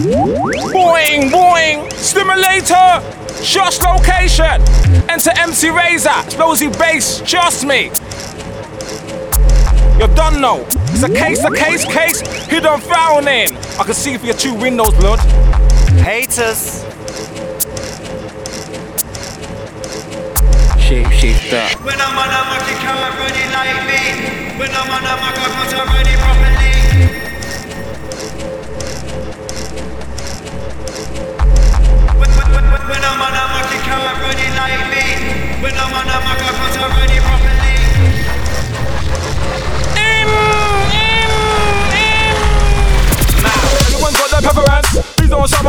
Boing, boing, stimulator, just location. Enter MC Razor, explosive bass, just me. You're done know. It's a case, a case, case, hidden frowning. I can see for your two windows, blood. Haters. Shapeshifta. When I'm on a mic, you can't run it like me. When I'm on a mic,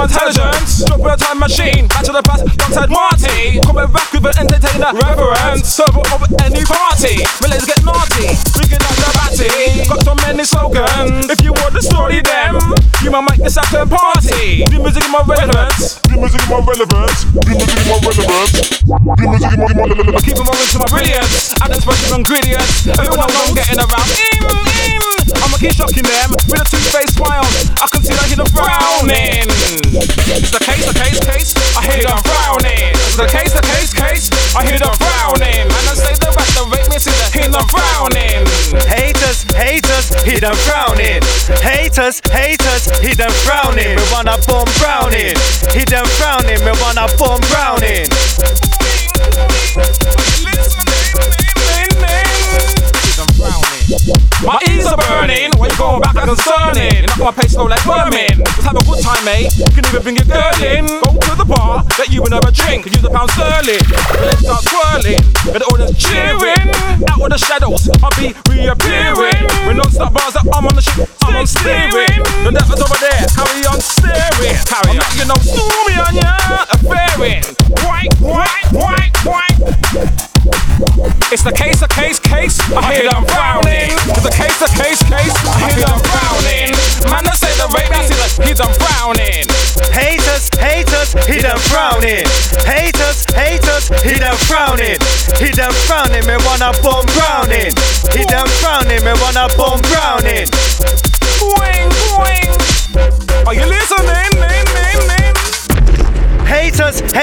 my intelligence. Drop a time machine. Back to the past, alongside Marty. Coming back with an entertainer reverence. Server of any party. Let's get naughty. Bringing up the batty. Got so many slogans. If you want the story, then you might make this happen party. The music is more relevance. The music is more relevant. The music is more relevant. The music is more relevant. Keep moving to my brilliance. Add the special ingredients. Everyone knows I'm getting around. Im, Keep shocking them with a two-faced smile. I can see that hidden frowning. It's the case, the case, case. I hear them frowning. It's the case, the case, case. I hear them frowning. And I say the rest, the rate me see the hidden frowning. Haters, haters, hidden frowning. Haters, haters, hidden frowning. We wanna bomb browning. Hidden frowning, we wanna bomb browning. Like vermin. Let's have a good time, mate. You can even bring your girl in. Go to the bar, get you another drink, and use a pound sterling. Let's start twirling. Get the audience cheering. Out of the shadows, I'll be reappearing. With non-stop bars that I'm on the ship, I'm on steering. The devil's over there, carry on staring. Carry on. You know, stormy on ya, affaring. White, white, white, white. It's the case, the case, case. I hear them frowning. It's the case, the case, case. Hear them frowning. Man, I say the rape, I see the he's them frowning. Haters, haters, hidden frowning. Haters, haters, hidden frowning. Hidden frowning, me wanna bomb browning. Hidden frowning, me wanna bomb browning.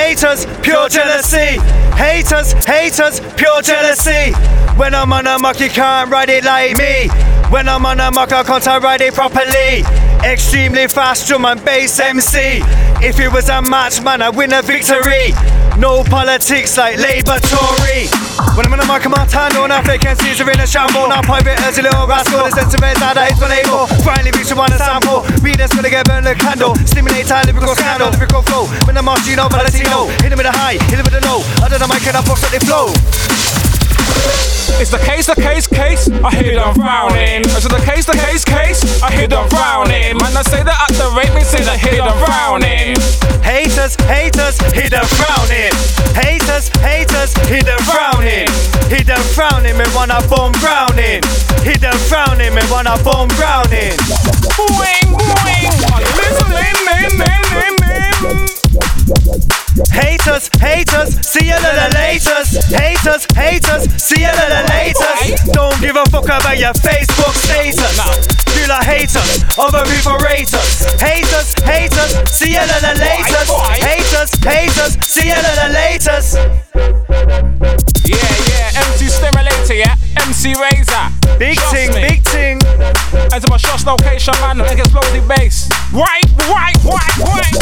Haters, pure jealousy. Haters, haters, pure jealousy. When I'm on a muck, you can't ride it like me. When I'm on a muck, I can't ride it properly. Extremely fast drum and bass MC. If it was a match, man, I'd win a victory. No politics like Labour Tory. When I'm in a mic, I'm on time, no vacancies are in a shamble. Now private as a little rascal, the sense of it that it's unable. Finally reach one a sample. Readers gonna get burned the candle. Stimulate our lyrical scandal, lyrical flow. When I'm Martino, Valentino, hit him with a high, hit him with a low. Under the mic and I box at the flow. It's the case, the case, case. I hear them frowning. It's the case, the case, case. I hear them frowning. Man, I say that at the rate, me say that hear them frowning. Haters, haters, hidden frowning. Haters, haters, hidden frowning. Hidden frowning, me wanna bomb browning. Hidden frowning, me wanna bomb browning. Boing, boing. Haters, haters, see you later, laters. Haters, haters, see you later, laters. Don't give a fuck about your Facebook status. You like haters, other people. Haters, haters, haters, see you later, laters. Haters, haters, see you the laters. Yeah, yeah. MC Stimulator, yeah. MC Razor. Big Trust ting, me. big ting. Enter my shots location, man. Make it slowly bass. Right, right, right, right.